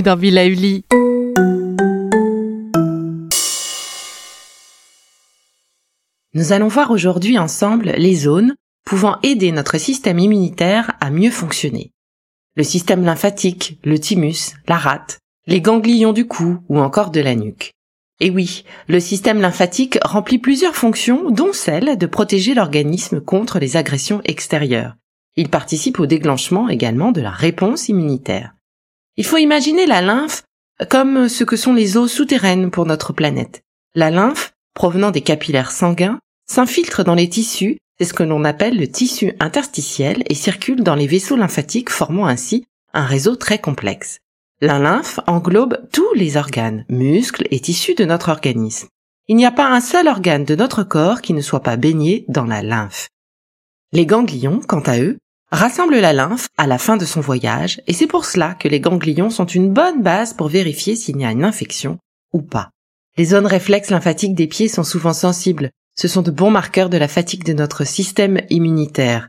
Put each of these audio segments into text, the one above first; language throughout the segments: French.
Dans. Nous allons voir aujourd'hui ensemble les zones pouvant aider notre système immunitaire à mieux fonctionner. Le système lymphatique, le thymus, la rate, les ganglions du cou ou encore de la nuque. Et oui, le système lymphatique remplit plusieurs fonctions, dont celle de protéger l'organisme contre les agressions extérieures. Il participe au déclenchement également de la réponse immunitaire. Il faut imaginer la lymphe comme ce que sont les eaux souterraines pour notre planète. La lymphe, provenant des capillaires sanguins, s'infiltre dans les tissus, c'est ce que l'on appelle le tissu interstitiel, et circule dans les vaisseaux lymphatiques, formant ainsi un réseau très complexe. La lymphe englobe tous les organes, muscles et tissus de notre organisme. Il n'y a pas un seul organe de notre corps qui ne soit pas baigné dans la lymphe. Les ganglions, quant à eux, rassemble la lymphe à la fin de son voyage et c'est pour cela que les ganglions sont une bonne base pour vérifier s'il y a une infection ou pas. Les zones réflexes lymphatiques des pieds sont souvent sensibles. Ce sont de bons marqueurs de la fatigue de notre système immunitaire.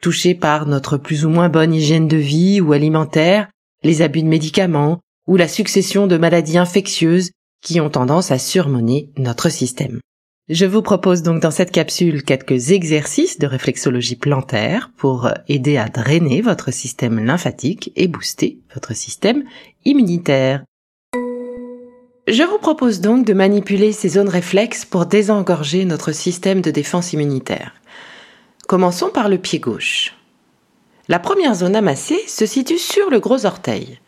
Touchés par notre plus ou moins bonne hygiène de vie ou alimentaire, les abus de médicaments ou la succession de maladies infectieuses qui ont tendance à surmonner notre système. Je vous propose donc dans cette capsule quelques exercices de réflexologie plantaire pour aider à drainer votre système lymphatique et booster votre système immunitaire. Je vous propose donc de manipuler ces zones réflexes pour désengorger notre système de défense immunitaire. Commençons par le pied gauche. La première zone amassée se situe sur le gros orteil.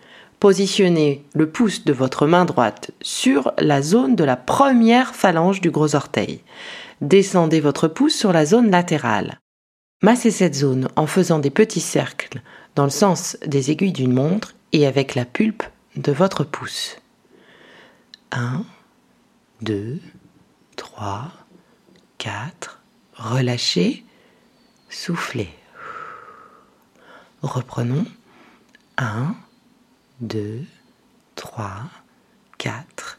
Positionnez le pouce de votre main droite sur la zone de la première phalange du gros orteil. Descendez votre pouce sur la zone latérale. Massez cette zone en faisant des petits cercles dans le sens des aiguilles d'une montre et avec la pulpe de votre pouce. 1, 2, 3, 4. Relâchez. Soufflez. Reprenons. 1, 2, 3, 4.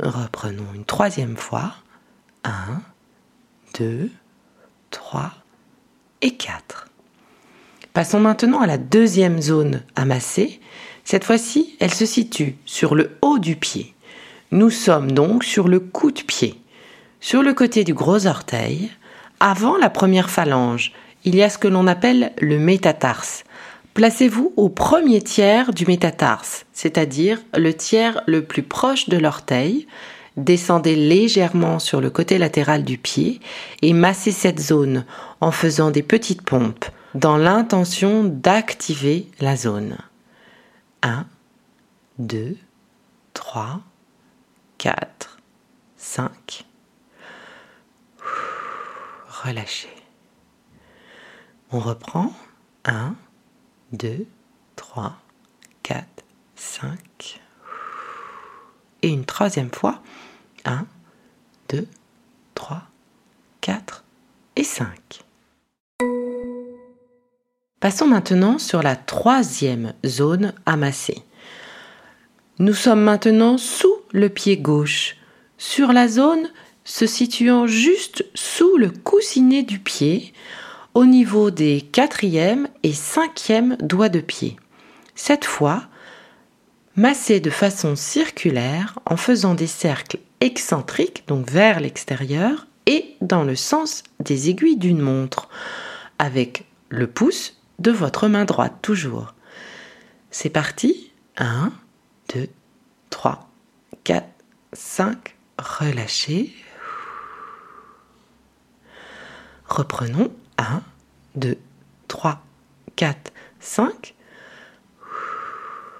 Reprenons une troisième fois. 1, 2, 3 et 4. Passons maintenant à la deuxième zone amassée. Cette fois-ci, elle se situe sur le haut du pied. Nous sommes donc sur le coup de pied. Sur le côté du gros orteil, avant la première phalange, il y a ce que l'on appelle le métatarse. Placez-vous au premier tiers du métatarse, c'est-à-dire le tiers le plus proche de l'orteil. Descendez légèrement sur le côté latéral du pied et massez cette zone en faisant des petites pompes dans l'intention d'activer la zone. 1, 2, 3, 4, 5. Relâchez. On reprend. 1, 2, 3, 4, 5. Et une troisième fois. 1, 2, 3, 4 et 5. Passons maintenant sur la troisième zone amassée. Nous sommes maintenant sous le pied gauche, sur la zone se situant juste sous le coussinet du pied, au niveau des quatrième et cinquième doigts de pied. Cette fois, Massez de façon circulaire en faisant des cercles excentriques, donc vers l'extérieur, et dans le sens des aiguilles d'une montre, avec le pouce de votre main droite toujours. C'est parti. 1, 2, 3, 4, 5. Relâchez. Reprenons. 1, 2, 3, 4, 5.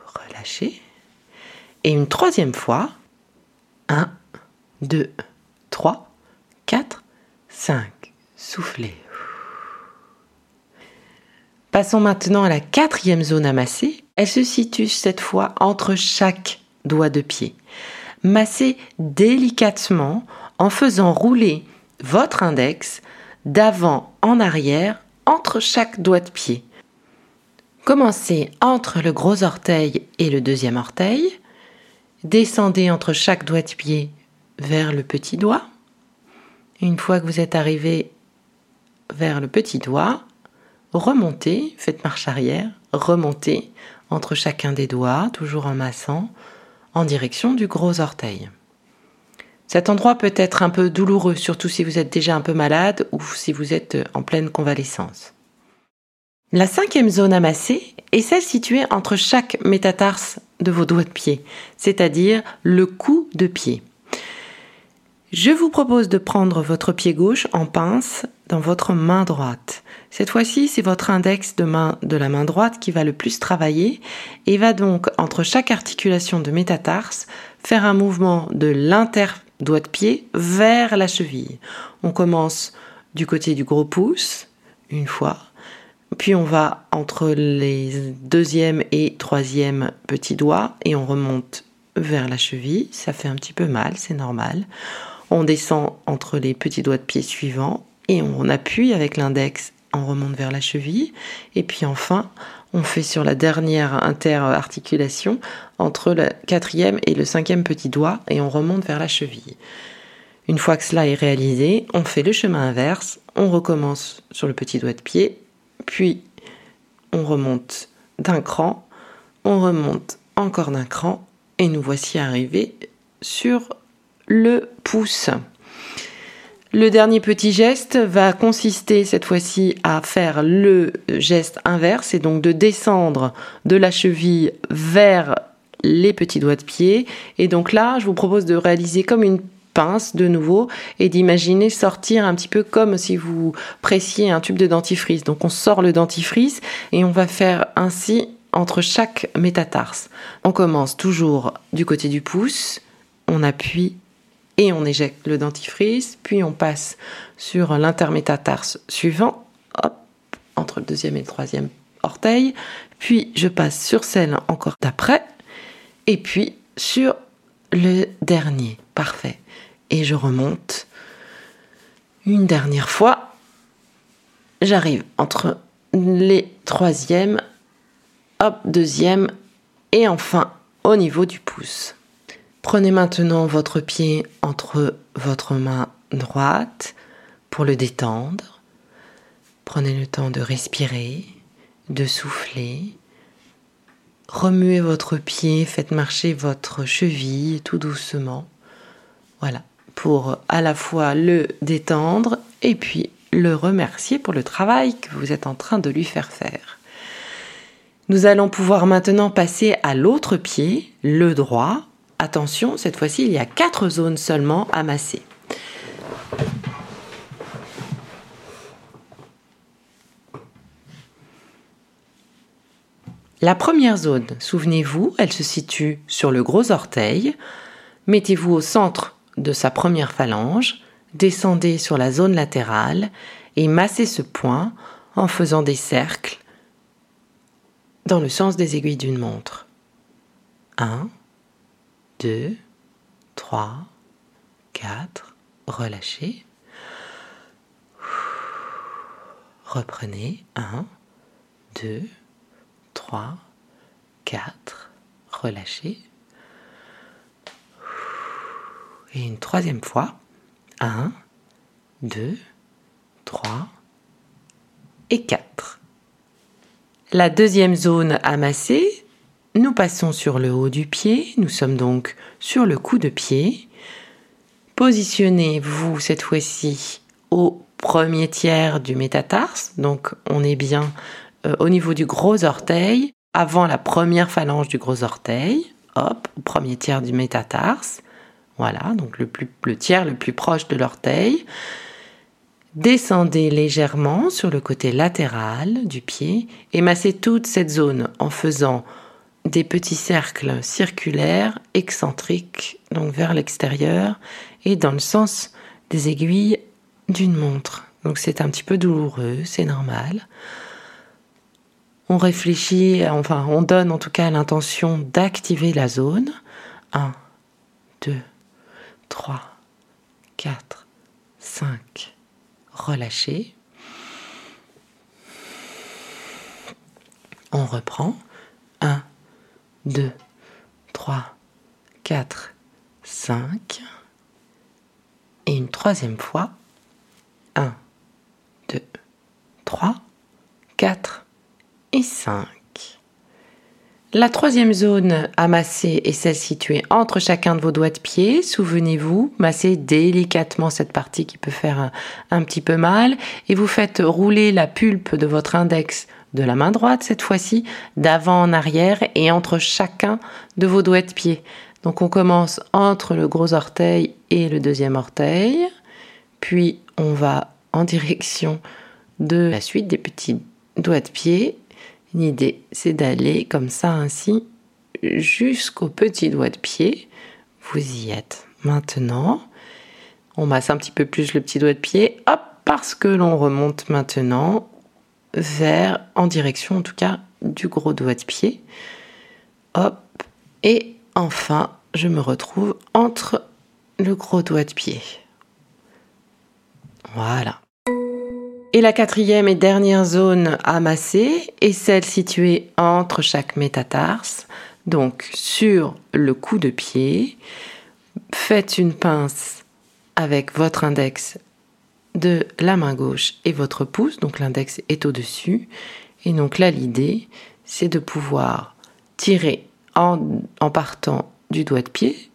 Relâchez. Et une troisième fois. 1, 2, 3, 4, 5. Soufflez. Passons maintenant à la quatrième zone à masser. Elle se situe cette fois entre chaque doigt de pied. Massez délicatement en faisant rouler votre index d'avant en arrière entre chaque doigt de pied. Commencez entre le gros orteil et le deuxième orteil. Descendez entre chaque doigt de pied vers le petit doigt. Une fois que vous êtes arrivé vers le petit doigt, remontez, faites marche arrière, remontez entre chacun des doigts, toujours en massant, en direction du gros orteil. Cet endroit peut être un peu douloureux, surtout si vous êtes déjà un peu malade ou si vous êtes en pleine convalescence. La cinquième zone à est celle située entre chaque métatarse de vos doigts de pied, c'est-à-dire le cou de pied. Je vous propose de prendre votre pied gauche en pince dans votre main droite. Cette fois-ci, c'est votre index de main de la main droite qui va le plus travailler et va donc entre chaque articulation de métatarse faire un mouvement de l'inter-doigt de pied vers la cheville. On commence du côté du gros pouce, une fois, puis on va entre les deuxième et troisième petits doigts et on remonte vers la cheville. Ça fait un petit peu mal, c'est normal. On descend entre les petits doigts de pied suivants et on appuie avec l'index, on remonte vers la cheville. Et puis enfin, on fait sur la dernière interarticulation entre le quatrième et le cinquième petit doigt et on remonte vers la cheville. Une fois que cela est réalisé, on fait le chemin inverse, on recommence sur le petit doigt de pied, puis on remonte d'un cran, on remonte encore d'un cran et nous voici arrivés sur le pouce. Le dernier petit geste va consister cette fois-ci à faire le geste inverse et donc de descendre de la cheville vers les petits doigts de pied. Et donc là, je vous propose de réaliser comme une pince de nouveau et d'imaginer sortir un petit peu comme si vous pressiez un tube de dentifrice. Donc on sort le dentifrice et on va faire ainsi entre chaque métatarse. On commence toujours du côté du pouce, on appuie et on éjecte le dentifrice, puis on passe sur l'intermétatarse suivant, hop, entre le deuxième et le troisième orteil, puis je passe sur celle encore d'après, et puis sur le dernier, parfait. Et je remonte une dernière fois, j'arrive entre les troisièmes, hop, deuxième, et enfin au niveau du pouce. Prenez maintenant votre pied entre votre main droite pour le détendre. Prenez le temps de respirer, de souffler. Remuez votre pied, faites marcher votre cheville tout doucement. Voilà, pour à la fois le détendre et puis le remercier pour le travail que vous êtes en train de lui faire faire. Nous allons pouvoir maintenant passer à l'autre pied, le droit, Attention, cette fois-ci, il y a quatre zones seulement à masser. La première zone, souvenez-vous, elle se situe sur le gros orteil. Mettez-vous au centre de sa première phalange, descendez sur la zone latérale et massez ce point en faisant des cercles dans le sens des aiguilles d'une montre. 1, 2, 3, 4, relâchez. Reprenez 1, 2, 3, 4, relâchez. Et une troisième fois. 1, 2, 3 et 4. La deuxième zone à masser nous passons sur le haut du pied, nous sommes donc sur le coup de pied. Positionnez-vous cette fois-ci au premier tiers du métatarse, donc on est bien euh, au niveau du gros orteil, avant la première phalange du gros orteil, hop, au premier tiers du métatarse, voilà, donc le, tiers le plus proche de l'orteil. Descendez légèrement sur le côté latéral du pied. Et massez toute cette zone en faisant des petits cercles circulaires, excentriques, donc vers l'extérieur et dans le sens des aiguilles d'une montre. Donc c'est un petit peu douloureux, c'est normal. On réfléchit, enfin on donne en tout cas l'intention d'activer la zone. 1, 2, 3, 4, 5. Relâchez. On reprend. 1, 2, 3, 4, 5. Et une troisième fois. 1, 2, 3, 4 et 5. La troisième zone à masser est celle située entre chacun de vos doigts de pied. Souvenez-vous, massez délicatement cette partie qui peut faire un, un, petit peu mal et vous faites rouler la pulpe de votre index de la main droite cette fois-ci, d'avant en arrière et entre chacun de vos doigts de pied. Donc on commence entre le gros orteil et le deuxième orteil, puis on va en direction de la suite des petits doigts de pied. L'idée, c'est d'aller comme ça ainsi jusqu'au petit doigt de pied. Vous y êtes. Maintenant, on masse un petit peu plus le petit doigt de pied, hop, parce que l'on remonte maintenant vers, en direction en tout cas, du gros doigt de pied. Hop. Et enfin, je me retrouve entre le gros doigt de pied. Voilà. Et la quatrième et dernière zone à masser est celle située entre chaque métatarse, donc sur le coup de pied. Faites une pince avec votre index de la main gauche et votre pouce, donc l'index est au-dessus. Et donc là, l'idée, c'est de pouvoir tirer en, en, partant du doigt de pied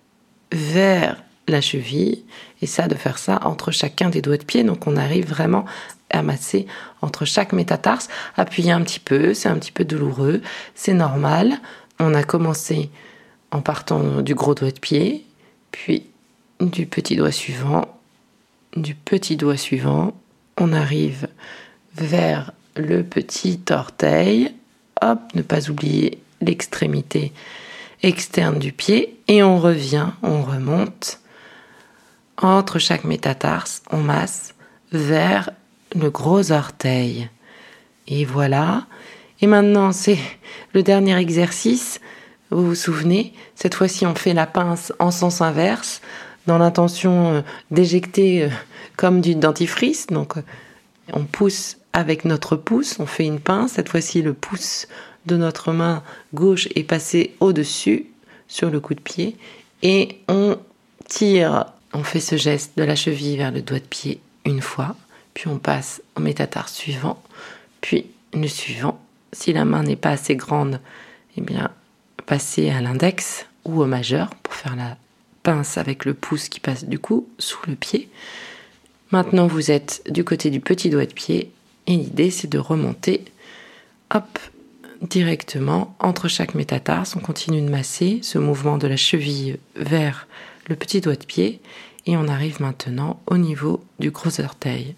vers la cheville, et ça, de faire ça entre chacun des doigts de pied. Donc on arrive vraiment à masser entre chaque métatarse. Appuyez un petit peu, c'est un petit peu douloureux, c'est normal. On a commencé en partant du gros doigt de pied, puis du petit doigt suivant du petit doigt suivant, on arrive vers le petit orteil. Hop, ne pas oublier l'extrémité externe du pied et on revient, on remonte entre chaque métatarse, on masse vers le gros orteil. Et voilà. Et maintenant, c'est le dernier exercice. Vous vous souvenez Cette fois-ci, on fait la pince en sens inverse dans l'intention euh, d'éjecter euh, comme du dentifrice. Donc, euh, on pousse avec notre pouce, on fait une pince. Cette fois-ci, le pouce de notre main gauche est passé au-dessus sur le coup de pied et on tire, on fait ce geste de la cheville vers le doigt de pied une fois, puis on passe au métatarse suivant, puis le suivant. Si la main n'est pas assez grande, eh bien, passer à l'index ou au majeur pour faire la pince avec le pouce qui passe du coup sous le pied. Maintenant, vous êtes du côté du petit doigt de pied et l'idée c'est de remonter hop directement entre chaque métatarse. On continue de masser ce mouvement de la cheville vers le petit doigt de pied et on arrive maintenant au niveau du gros orteil.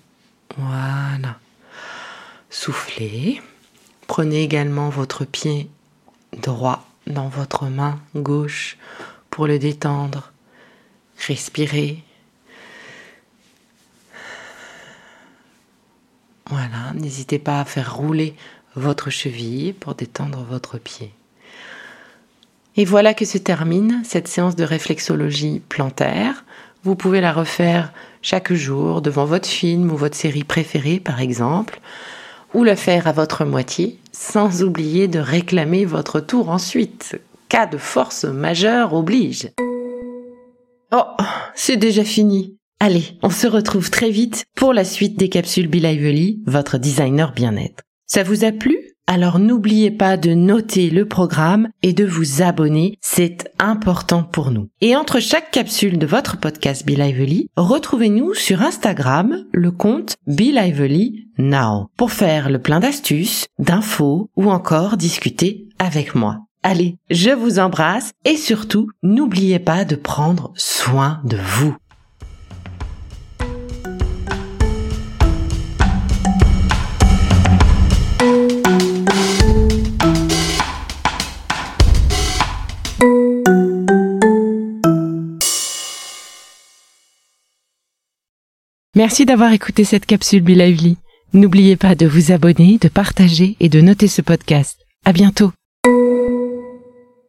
Voilà. Soufflez. Prenez également votre pied droit dans votre main gauche pour le détendre Respirez. Voilà, n'hésitez pas à faire rouler votre cheville pour détendre votre pied. Et voilà que se termine cette séance de réflexologie plantaire. Vous pouvez la refaire chaque jour devant votre film ou votre série préférée par exemple, ou le faire à votre moitié, sans oublier de réclamer votre tour ensuite. Cas de force majeure oblige. Oh, c'est déjà fini. Allez, on se retrouve très vite pour la suite des capsules Be Lively, votre designer bien-être. Ça vous a plu? Alors n'oubliez pas de noter le programme et de vous abonner, c'est important pour nous. Et entre chaque capsule de votre podcast Be Lively, retrouvez-nous sur Instagram, le compte Be Lively Now, pour faire le plein d'astuces, d'infos ou encore discuter avec moi. Allez, je vous embrasse et surtout, n'oubliez pas de prendre soin de vous. Merci d'avoir écouté cette capsule Be Lively. N'oubliez pas de vous abonner, de partager et de noter ce podcast. À bientôt.